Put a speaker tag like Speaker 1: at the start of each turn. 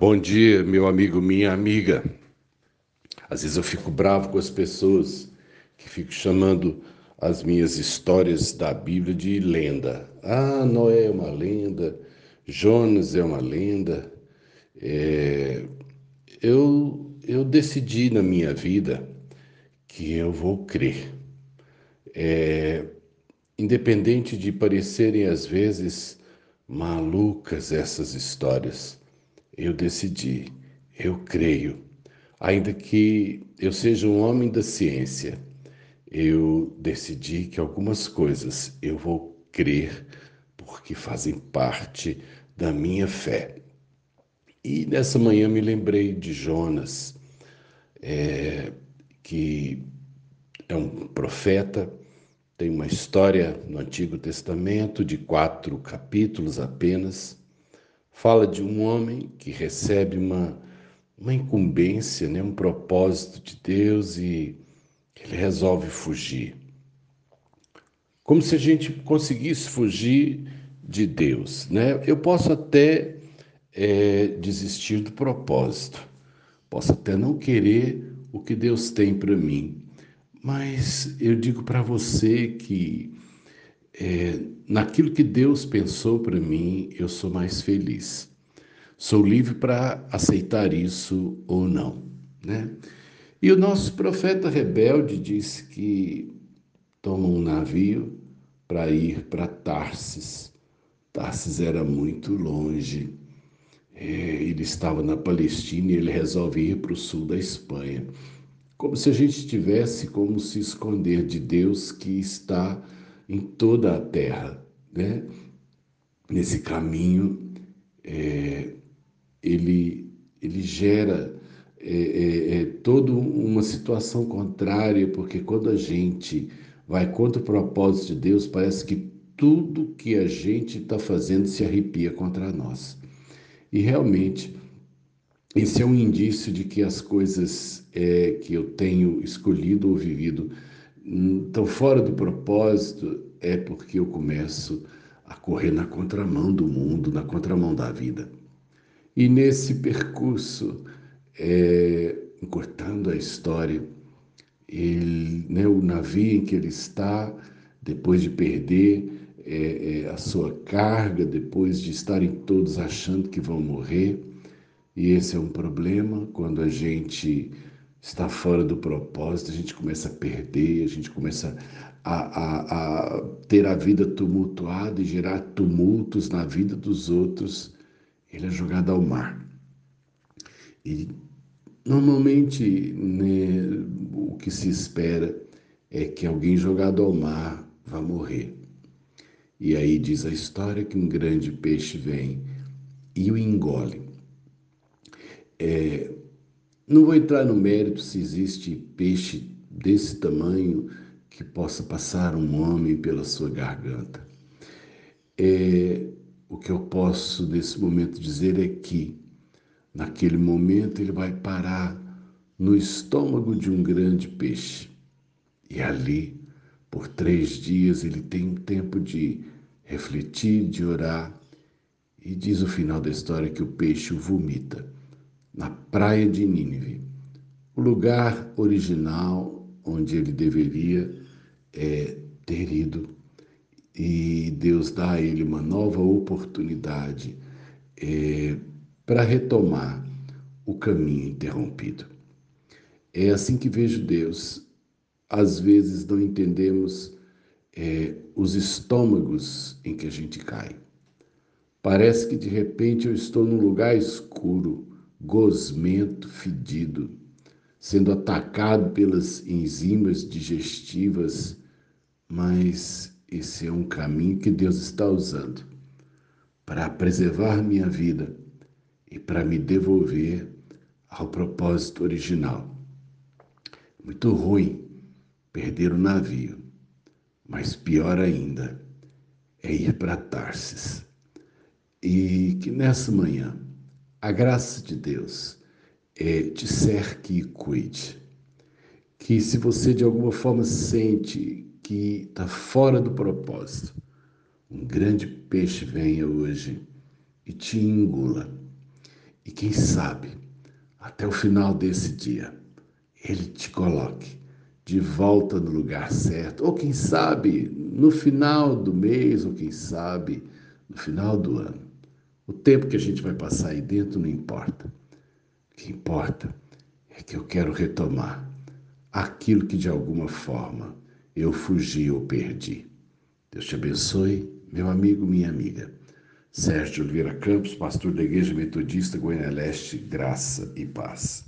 Speaker 1: Bom dia, meu amigo, minha amiga. Às vezes eu fico bravo com as pessoas que ficam chamando as minhas histórias da Bíblia de lenda. Ah, Noé é uma lenda, Jonas é uma lenda. É... Eu, eu decidi na minha vida que eu vou crer. É... Independente de parecerem às vezes malucas essas histórias eu decidi, eu creio, ainda que eu seja um homem da ciência, eu decidi que algumas coisas eu vou crer porque fazem parte da minha fé. E nessa manhã me lembrei de Jonas, é, que é um profeta, tem uma história no Antigo Testamento de quatro capítulos apenas fala de um homem que recebe uma, uma incumbência, né, um propósito de Deus e ele resolve fugir. Como se a gente conseguisse fugir de Deus. Né? Eu posso até é, desistir do propósito, posso até não querer o que Deus tem para mim, mas eu digo para você que é, naquilo que Deus pensou para mim, eu sou mais feliz. Sou livre para aceitar isso ou não, né? E o nosso profeta rebelde disse que toma um navio para ir para Tarsis. Tarsis era muito longe. É, ele estava na Palestina e ele resolve ir para o sul da Espanha. Como se a gente tivesse como se esconder de Deus que está em toda a terra. Né? Nesse caminho, é, ele, ele gera é, é, é, toda uma situação contrária, porque quando a gente vai contra o propósito de Deus, parece que tudo que a gente está fazendo se arrepia contra nós. E realmente, esse é um indício de que as coisas é, que eu tenho escolhido ou vivido estão fora do propósito, é porque eu começo a correr na contramão do mundo, na contramão da vida. E nesse percurso, é, encurtando a história, ele, né, o navio em que ele está, depois de perder é, é, a sua carga, depois de estarem todos achando que vão morrer, e esse é um problema quando a gente está fora do propósito, a gente começa a perder, a gente começa a, a, a ter a vida tumultuada e gerar tumultos na vida dos outros, ele é jogado ao mar. E normalmente né, o que se espera é que alguém jogado ao mar vá morrer. E aí diz a história que um grande peixe vem e o engole. É, não vou entrar no mérito se existe peixe desse tamanho que possa passar um homem pela sua garganta. É, o que eu posso nesse momento dizer é que, naquele momento, ele vai parar no estômago de um grande peixe. E ali, por três dias, ele tem tempo de refletir, de orar. E diz o final da história que o peixe o vomita na praia de Nínive, o lugar original onde ele deveria é, ter ido. E Deus dá a ele uma nova oportunidade é, para retomar o caminho interrompido. É assim que vejo Deus. Às vezes não entendemos é, os estômagos em que a gente cai. Parece que de repente eu estou num lugar escuro, gosmento, fedido, sendo atacado pelas enzimas digestivas, mas esse é um caminho que Deus está usando para preservar minha vida e para me devolver ao propósito original. Muito ruim perder o navio, mas pior ainda é ir para Tarsis. E que nessa manhã a graça de Deus é, te cerque e cuide. Que se você de alguma forma sente que está fora do propósito, um grande peixe venha hoje e te engula. E quem sabe, até o final desse dia, ele te coloque de volta no lugar certo, ou quem sabe no final do mês, ou quem sabe no final do ano. O tempo que a gente vai passar aí dentro não importa. O que importa é que eu quero retomar aquilo que de alguma forma eu fugi ou perdi. Deus te abençoe, meu amigo, minha amiga. Sérgio Oliveira Campos, pastor da Igreja Metodista Goiânia Leste, graça e paz.